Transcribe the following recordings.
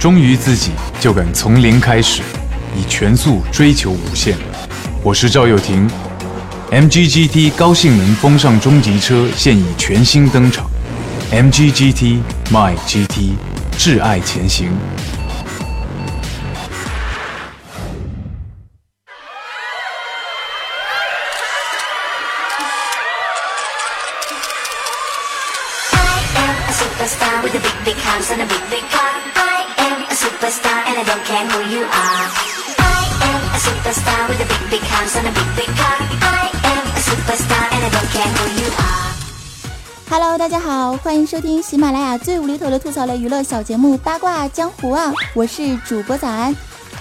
忠于自己，就敢从零开始，以全速追求无限。我是赵又廷，MGGT 高性能风尚中级车现已全新登场，MGGT My GT，挚爱前行。Hello，大家好，欢迎收听喜马拉雅最无厘头的吐槽类娱乐小节目《八卦江湖》啊！我是主播早安，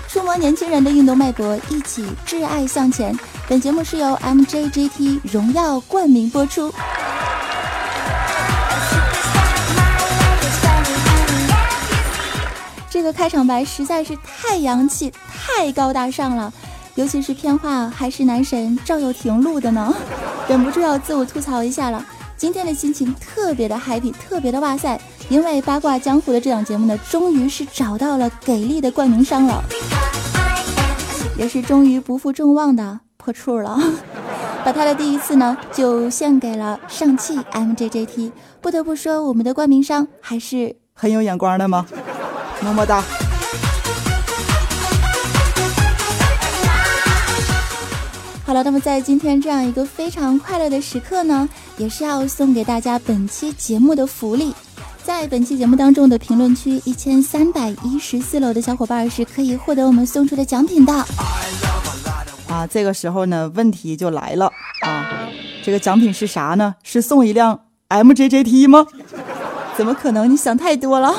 触摸年轻人的运动脉搏，一起挚爱向前。本节目是由 MJGT 荣耀冠名播出。这个开场白实在是太洋气、太高大上了，尤其是片花还是男神赵又廷录的呢，忍不住要自我吐槽一下了。今天的心情特别的 happy，特别的哇塞，因为八卦江湖的这档节目呢，终于是找到了给力的冠名商了，也是终于不负众望的破处了，把他的第一次呢就献给了上汽 MJJT。不得不说，我们的冠名商还是很有眼光的吗？么么哒！好了，那么在今天这样一个非常快乐的时刻呢，也是要送给大家本期节目的福利。在本期节目当中的评论区一千三百一十四楼的小伙伴是可以获得我们送出的奖品的。啊，这个时候呢，问题就来了啊，这个奖品是啥呢？是送一辆 MJJT 吗？怎么可能？你想太多了。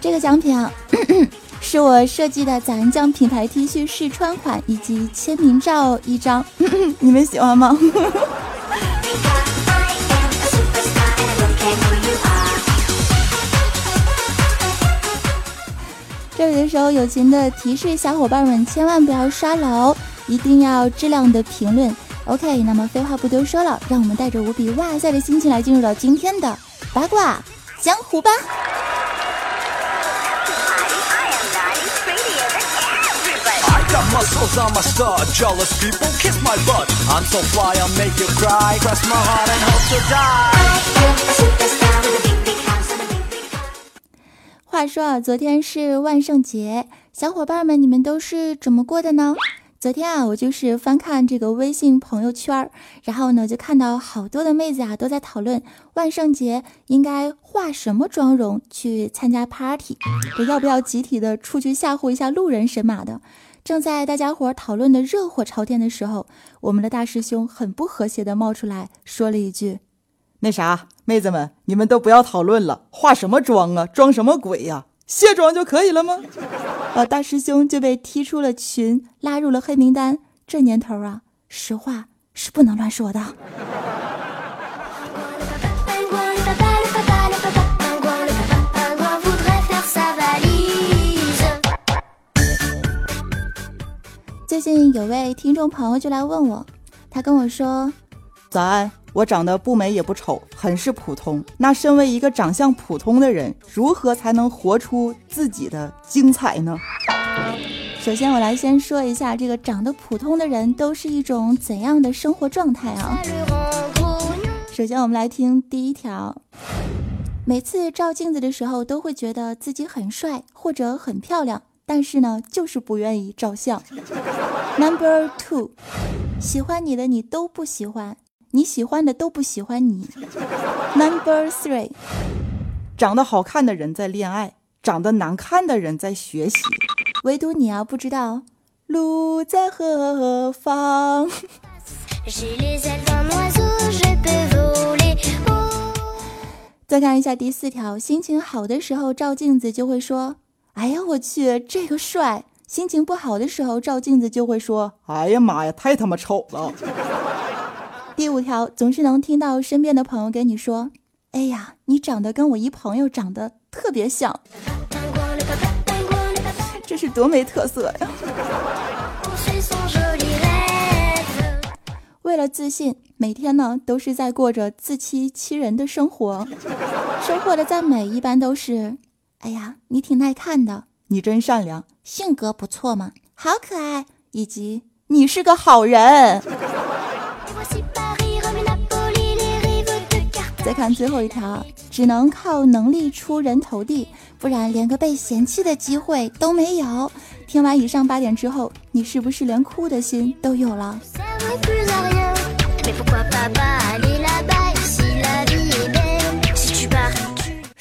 这个奖品啊，是我设计的咱酱品牌 T 恤试穿款以及签名照一张，你们喜欢吗？这里的时候，友情的提示小伙伴们千万不要刷楼，一定要质量的评论。OK，那么废话不多说了，让我们带着无比哇塞的心情来进入到今天的八卦江湖吧。So summer star jealous people kiss my butt. I'm so fly i'll make you cry cross my heart and hold to die. i'm a superstar with a big big house and a big big big big big bong 话说啊昨天是万圣节小伙伴们你们都是怎么过的呢？昨天啊我就是翻看这个微信朋友圈然后呢就看到好多的妹子啊都在讨论万圣节应该化什么妆容去参加 party 要不要集体的出去吓唬一下路人神马的？正在大家伙讨论的热火朝天的时候，我们的大师兄很不和谐的冒出来说了一句：“那啥，妹子们，你们都不要讨论了，化什么妆啊？装什么鬼呀？卸妆就可以了吗？”呃，大师兄就被踢出了群，拉入了黑名单。这年头啊，实话是不能乱说的。最近有位听众朋友就来问我，他跟我说：“早安，我长得不美也不丑，很是普通。那身为一个长相普通的人，如何才能活出自己的精彩呢？”首先，我来先说一下，这个长得普通的人都是一种怎样的生活状态啊？首先，我们来听第一条：每次照镜子的时候，都会觉得自己很帅或者很漂亮。但是呢，就是不愿意照相。Number two，喜欢你的你都不喜欢，你喜欢的都不喜欢你。Number three，长得好看的人在恋爱，长得难看的人在学习，唯独你啊不知道路在何方。再看一下第四条，心情好的时候照镜子就会说。哎呀，我去，这个帅！心情不好的时候照镜子就会说：“哎呀妈呀，太他妈丑了。”第五条，总是能听到身边的朋友跟你说：“哎呀，你长得跟我一朋友长得特别像。”这是多没特色呀！为 为了自信，每天呢都是在过着自欺欺人的生活。收获的赞美一般都是：“哎呀，你挺耐看的，你真善良，性格不错嘛，好可爱。”以及“你是个好人。”再看最后一条，只能靠能力出人头地，不然连个被嫌弃的机会都没有。听完以上八点之后，你是不是连哭的心都有了？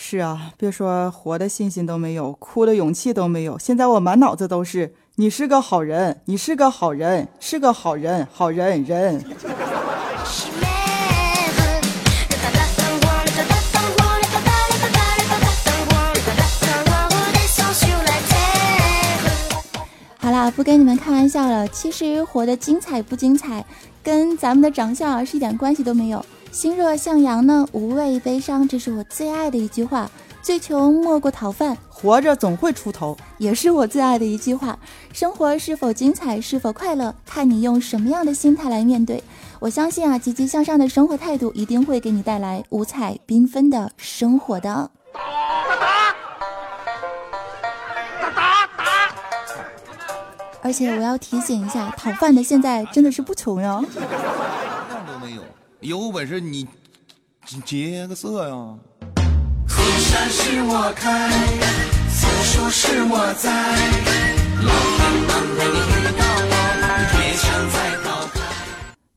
是啊，别说活的信心都没有，哭的勇气都没有。现在我满脑子都是你是个好人，你是个好人，是个好人，好人人。好啦不跟你们开玩笑了，其实活得精彩不精彩，跟咱们的长相是一点关系都没有。心若向阳呢，无畏悲伤，这是我最爱的一句话。最穷莫过讨饭，活着总会出头，也是我最爱的一句话。生活是否精彩，是否快乐，看你用什么样的心态来面对。我相信啊，积极向上的生活态度一定会给你带来五彩缤纷的生活的。而且我要提醒一下，讨饭的现在真的是不穷哟。样都没有，有本事你劫个色呀。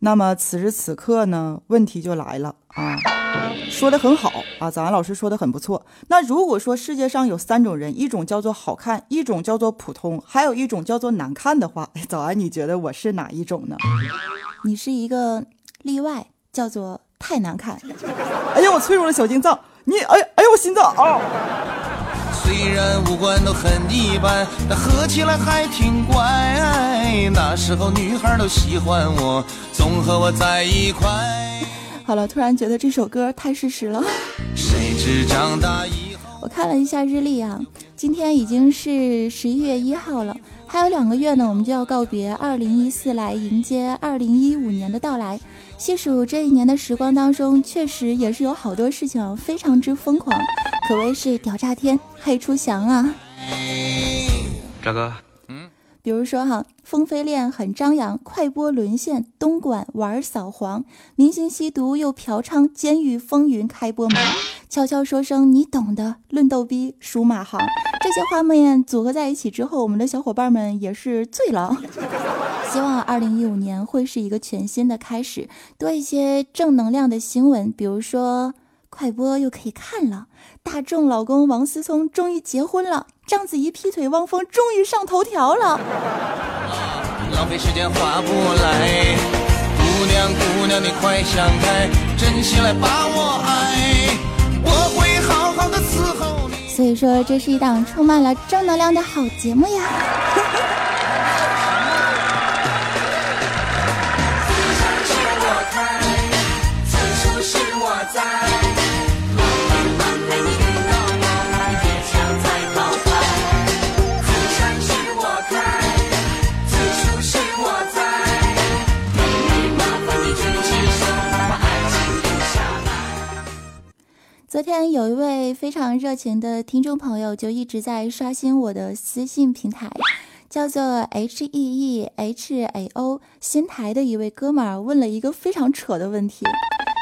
那么此时此刻呢，问题就来了啊。说的很好啊，早安老师说的很不错。那如果说世界上有三种人，一种叫做好看，一种叫做普通，还有一种叫做难看的话，早安，你觉得我是哪一种呢？你是一个例外，叫做太难看。哎呀，我脆弱的小心脏，你哎哎呀，我心脏啊！虽然五官都很一般，但合起来还挺乖。那时候女孩都喜欢我，总和我在一块。好了，突然觉得这首歌太事实了。谁知长大以后，我看了一下日历啊，今天已经是十一月一号了，还有两个月呢，我们就要告别二零一四，来迎接二零一五年的到来。细数这一年的时光当中，确实也是有好多事情非常之疯狂，可谓是屌炸天，黑出翔啊！赵哥。比如说哈，风飞恋很张扬，快播沦陷，东莞玩扫黄，明星吸毒又嫖娼，监狱风云开播门，悄悄说声你懂的，论逗逼数马航，这些画面组合在一起之后，我们的小伙伴们也是醉了。希望二零一五年会是一个全新的开始，多一些正能量的新闻，比如说。快播又可以看了，大众老公王思聪终于结婚了，章子怡劈腿，汪峰终于上头条了。浪费时间划不来，姑娘姑娘你快想开，真心来把我爱，我会好好的伺候你。所以说，这是一档充满了正能量的好节目呀。昨天有一位非常热情的听众朋友，就一直在刷新我的私信平台，叫做 H E E H A O 新台的一位哥们儿问了一个非常扯的问题。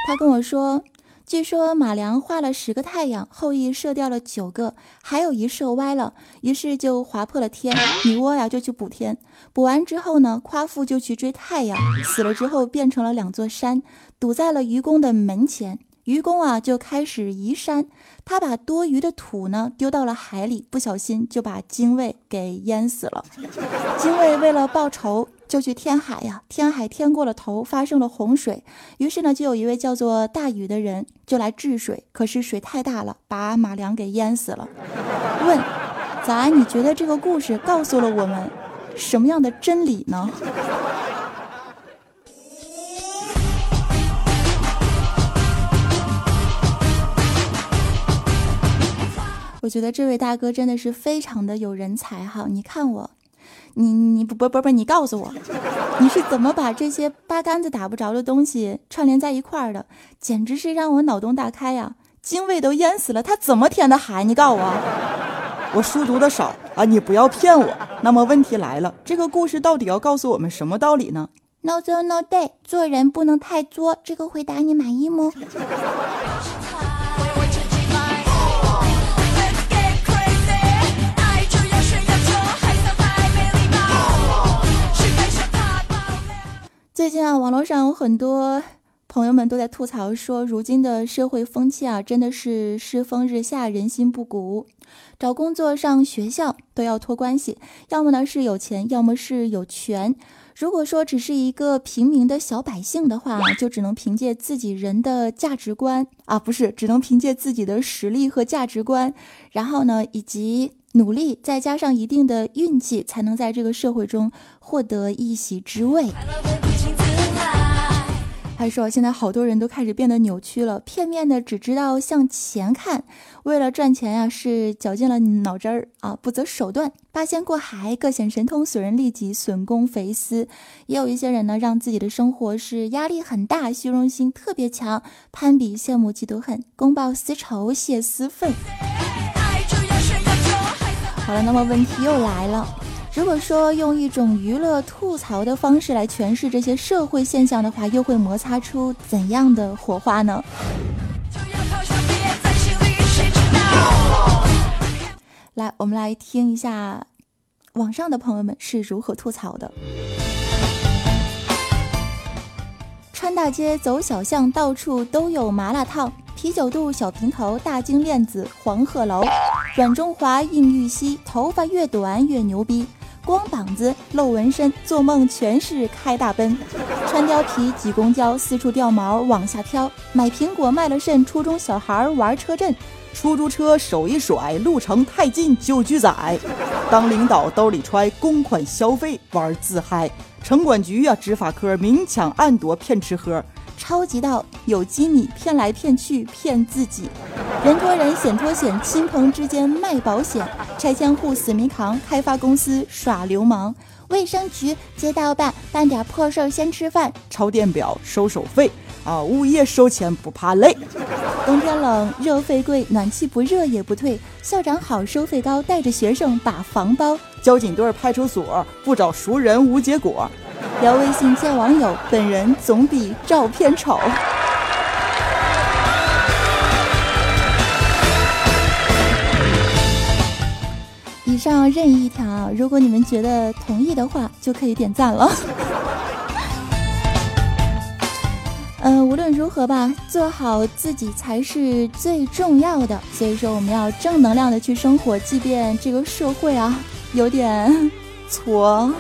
他跟我说，据说马良画了十个太阳，后羿射掉了九个，还有一射歪了，于是就划破了天。女娲呀就去补天，补完之后呢，夸父就去追太阳，死了之后变成了两座山，堵在了愚公的门前。愚公啊，就开始移山，他把多余的土呢丢到了海里，不小心就把精卫给淹死了。精卫为了报仇，就去填海呀，填海填过了头，发生了洪水。于是呢，就有一位叫做大禹的人就来治水，可是水太大了，把马良给淹死了。问，早安，你觉得这个故事告诉了我们什么样的真理呢？我觉得这位大哥真的是非常的有人才哈！你看我，你你不不不不，你告诉我，你是怎么把这些八竿子打不着的东西串联在一块儿的？简直是让我脑洞大开呀！精卫都淹死了，他怎么填的海？你告诉我，我书读的少啊，你不要骗我。那么问题来了，这个故事到底要告诉我们什么道理呢？No do no day，做人不能太作。这个回答你满意吗？最近啊，网络上有很多朋友们都在吐槽说，如今的社会风气啊，真的是世风日下，人心不古。找工作、上学校都要托关系，要么呢是有钱，要么是有权。如果说只是一个平民的小百姓的话，就只能凭借自己人的价值观啊，不是，只能凭借自己的实力和价值观，然后呢，以及努力，再加上一定的运气，才能在这个社会中获得一席之位。他说：“现在好多人都开始变得扭曲了，片面的只知道向前看，为了赚钱呀，是绞尽了脑汁儿啊，不择手段，八仙过海，各显神通，损人利己，损公肥私。也有一些人呢，让自己的生活是压力很大，虚荣心特别强，攀比、羡慕、嫉妒、恨，公报私仇，泄私愤。好了，那么问题又来了。”如果说用一种娱乐吐槽的方式来诠释这些社会现象的话，又会摩擦出怎样的火花呢？来，我们来听一下网上的朋友们是如何吐槽的。穿大街走小巷，到处都有麻辣烫、啤酒肚、小平头、大金链子、黄鹤楼、软中华、硬玉溪，头发越短越牛逼。光膀子露纹身，做梦全是开大奔，穿貂皮挤公交，四处掉毛往下飘，买苹果卖了肾，初中小孩玩车震，出租车手一甩，路程太近就拒载，当领导兜里揣公款消费玩自嗨，城管局呀执法科明抢暗夺骗吃喝。超级到有机米骗来骗去骗自己，人托人险托险，亲朋之间卖保险，拆迁户死命扛，开发公司耍流氓，卫生局街道办办点破事儿先吃饭，抄电表收手费 啊，物业收钱不怕累，冬天冷热费贵，暖气不热也不退，校长好收费高，带着学生把房包，交警队派出所不找熟人无结果。聊微信见网友，本人总比照片丑。上任意一条，如果你们觉得同意的话，就可以点赞了。嗯，无论如何吧，做好自己才是最重要的。所以说，我们要正能量的去生活，即便这个社会啊有点挫。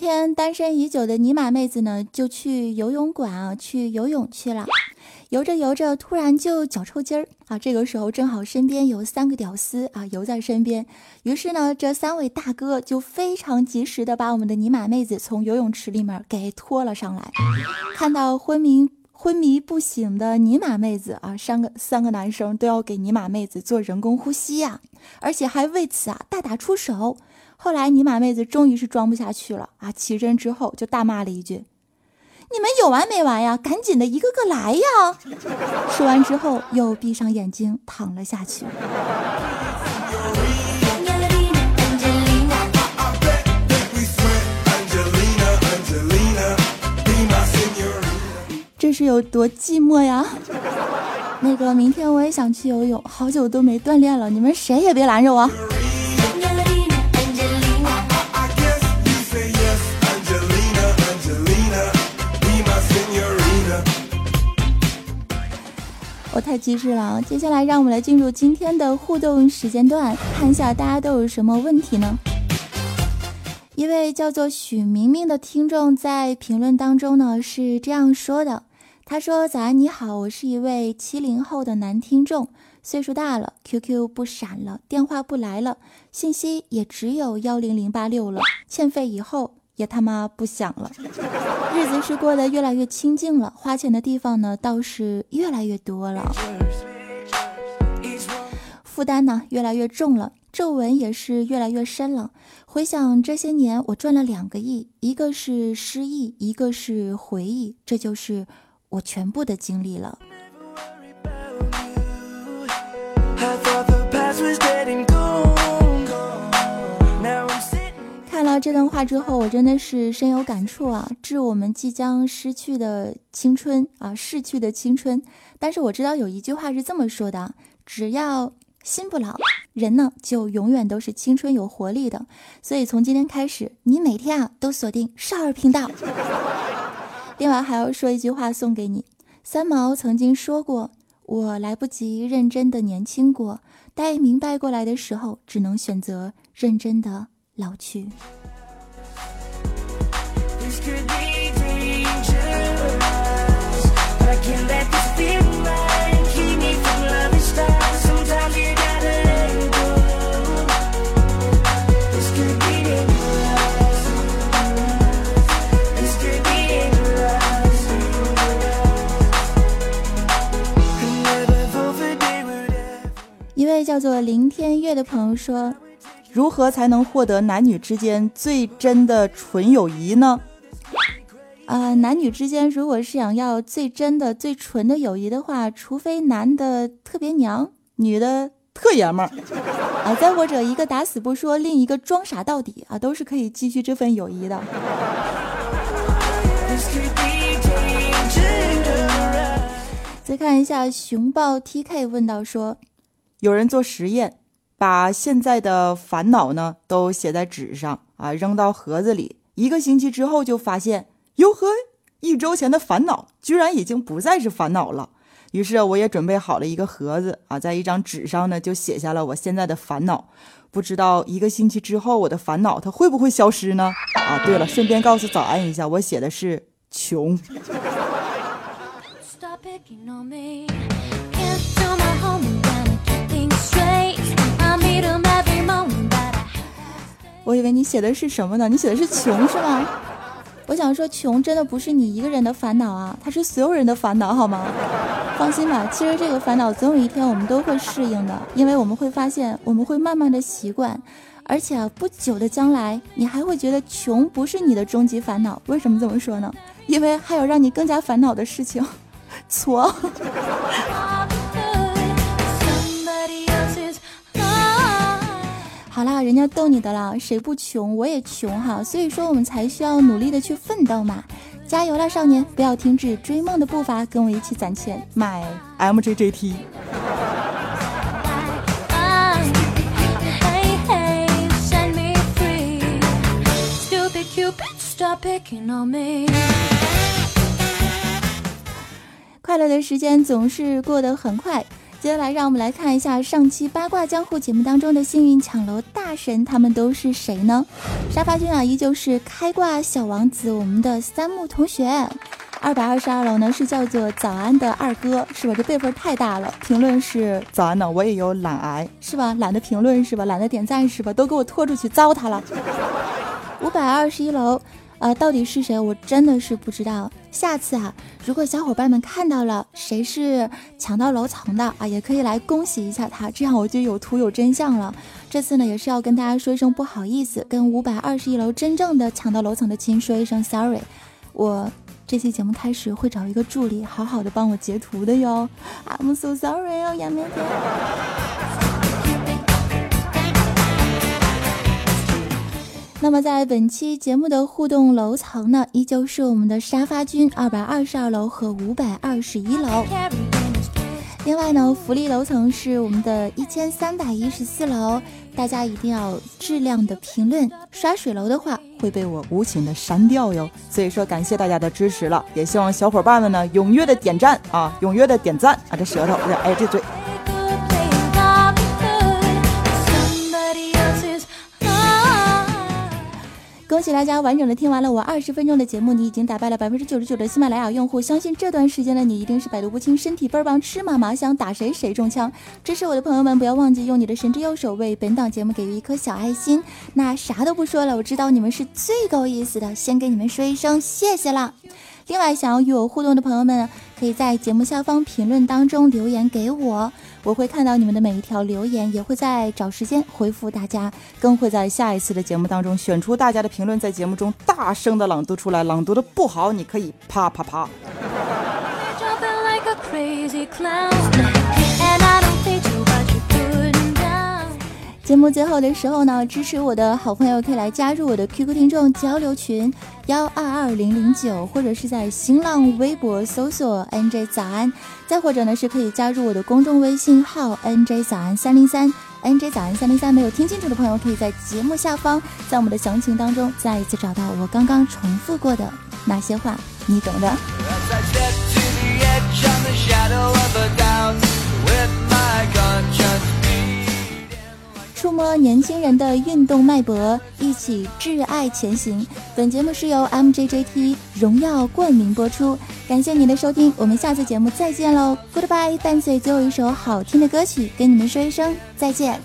天单身已久的尼玛妹子呢，就去游泳馆啊，去游泳去了。游着游着，突然就脚抽筋儿啊。这个时候正好身边有三个屌丝啊，游在身边。于是呢，这三位大哥就非常及时的把我们的尼玛妹子从游泳池里面给拖了上来。看到昏迷昏迷不醒的尼玛妹子啊，三个三个男生都要给尼玛妹子做人工呼吸呀，而且还为此啊大打出手。后来尼玛妹子终于是装不下去了啊！起身之后就大骂了一句：“你们有完没完呀？赶紧的一个个来呀！”说完之后又闭上眼睛躺了下去。这是有多寂寞呀？那个明天我也想去游泳，好久都没锻炼了，你们谁也别拦着我。太机智了！接下来让我们来进入今天的互动时间段，看一下大家都有什么问题呢？一位叫做许明明的听众在评论当中呢是这样说的：“他说早安你好，我是一位七零后的男听众，岁数大了，QQ 不闪了，电话不来了，信息也只有幺零零八六了，欠费以后也他妈不想了，日子是过得越来越清静了，花钱的地方呢倒是越来越多了，负担呢越来越重了，皱纹也是越来越深了。回想这些年，我赚了两个亿，一个是失忆，一个是回忆，这就是我全部的经历了。到这段话之后，我真的是深有感触啊！致我们即将失去的青春啊，逝去的青春。但是我知道有一句话是这么说的：只要心不老，人呢就永远都是青春有活力的。所以从今天开始，你每天啊都锁定少儿频道。另外还要说一句话送给你：三毛曾经说过。我来不及认真的年轻过，待明白过来的时候，只能选择认真的老去。叫做林天月的朋友说：“如何才能获得男女之间最真的纯友谊呢？”啊，男女之间如果是想要最真的、最纯的友谊的话，除非男的特别娘，女的特爷们儿啊，再或者一个打死不说，另一个装傻到底啊，都是可以继续这份友谊的。再看一下熊抱 TK 问到说。有人做实验，把现在的烦恼呢都写在纸上啊，扔到盒子里。一个星期之后，就发现哟呵，一周前的烦恼居然已经不再是烦恼了。于是我也准备好了一个盒子啊，在一张纸上呢就写下了我现在的烦恼。不知道一个星期之后，我的烦恼它会不会消失呢？啊，对了，顺便告诉早安一下，我写的是穷。我以为你写的是什么呢？你写的是穷是吗？我想说，穷真的不是你一个人的烦恼啊，它是所有人的烦恼，好吗？放心吧，其实这个烦恼总有一天我们都会适应的，因为我们会发现，我们会慢慢的习惯，而且啊，不久的将来，你还会觉得穷不是你的终极烦恼。为什么这么说呢？因为还有让你更加烦恼的事情。错。好啦，人家逗你的啦，谁不穷？我也穷哈，所以说我们才需要努力的去奋斗嘛，加油啦，少年！不要停止追梦的步伐，跟我一起攒钱买 MJJT。快乐的时间总是过得很快。接下来，让我们来看一下上期八卦江湖节目当中的幸运抢楼大神，他们都是谁呢？沙发君啊，依旧是开挂小王子，我们的三木同学。二百二十二楼呢是叫做早安的二哥，是吧？这辈分太大了。评论是早安呢，我也有懒癌，是吧？懒得评论是吧？懒得点赞是吧？都给我拖出去糟蹋了。五百二十一楼。呃，到底是谁？我真的是不知道。下次啊，如果小伙伴们看到了谁是抢到楼层的啊，也可以来恭喜一下他，这样我就有图有真相了。这次呢，也是要跟大家说一声不好意思，跟五百二十一楼真正的抢到楼层的亲说一声 sorry。我这期节目开始会找一个助理，好好的帮我截图的哟。I'm so sorry 哦，杨梅姐。那么，在本期节目的互动楼层呢，依旧是我们的沙发君二百二十二楼和五百二十一楼。另外呢，福利楼层是我们的一千三百一十四楼，大家一定要质量的评论，刷水楼的话会被我无情的删掉哟。所以说，感谢大家的支持了，也希望小伙伴们呢踊跃的点赞啊，踊跃的点赞啊，这舌头，哎，这嘴。恭喜大家完整的听完了我二十分钟的节目，你已经打败了百分之九十九的喜马拉雅用户。相信这段时间的你一定是百毒不侵，身体倍儿棒，吃嘛嘛香，打谁谁中枪。支持我的朋友们，不要忘记用你的神之右手为本档节目给予一颗小爱心。那啥都不说了，我知道你们是最够意思的，先给你们说一声谢谢了。另外，想要与我互动的朋友们，可以在节目下方评论当中留言给我，我会看到你们的每一条留言，也会在找时间回复大家，更会在下一次的节目当中选出大家的评论，在节目中大声的朗读出来。朗读的不好，你可以啪啪啪。节目最后的时候呢，支持我的好朋友可以来加入我的 QQ 听众交流群幺二二零零九，或者是在新浪微博搜索 NJ 早安，再或者呢是可以加入我的公众微信号 NJ 早安三零三 NJ 早安三零三。没有听清楚的朋友，可以在节目下方，在我们的详情当中再一次找到我刚刚重复过的那些话，你懂的。触摸年轻人的运动脉搏，一起挚爱前行。本节目是由 MJJT 荣耀冠名播出，感谢您的收听，我们下次节目再见喽，Goodbye！伴随最后一首好听的歌曲，跟你们说一声再见。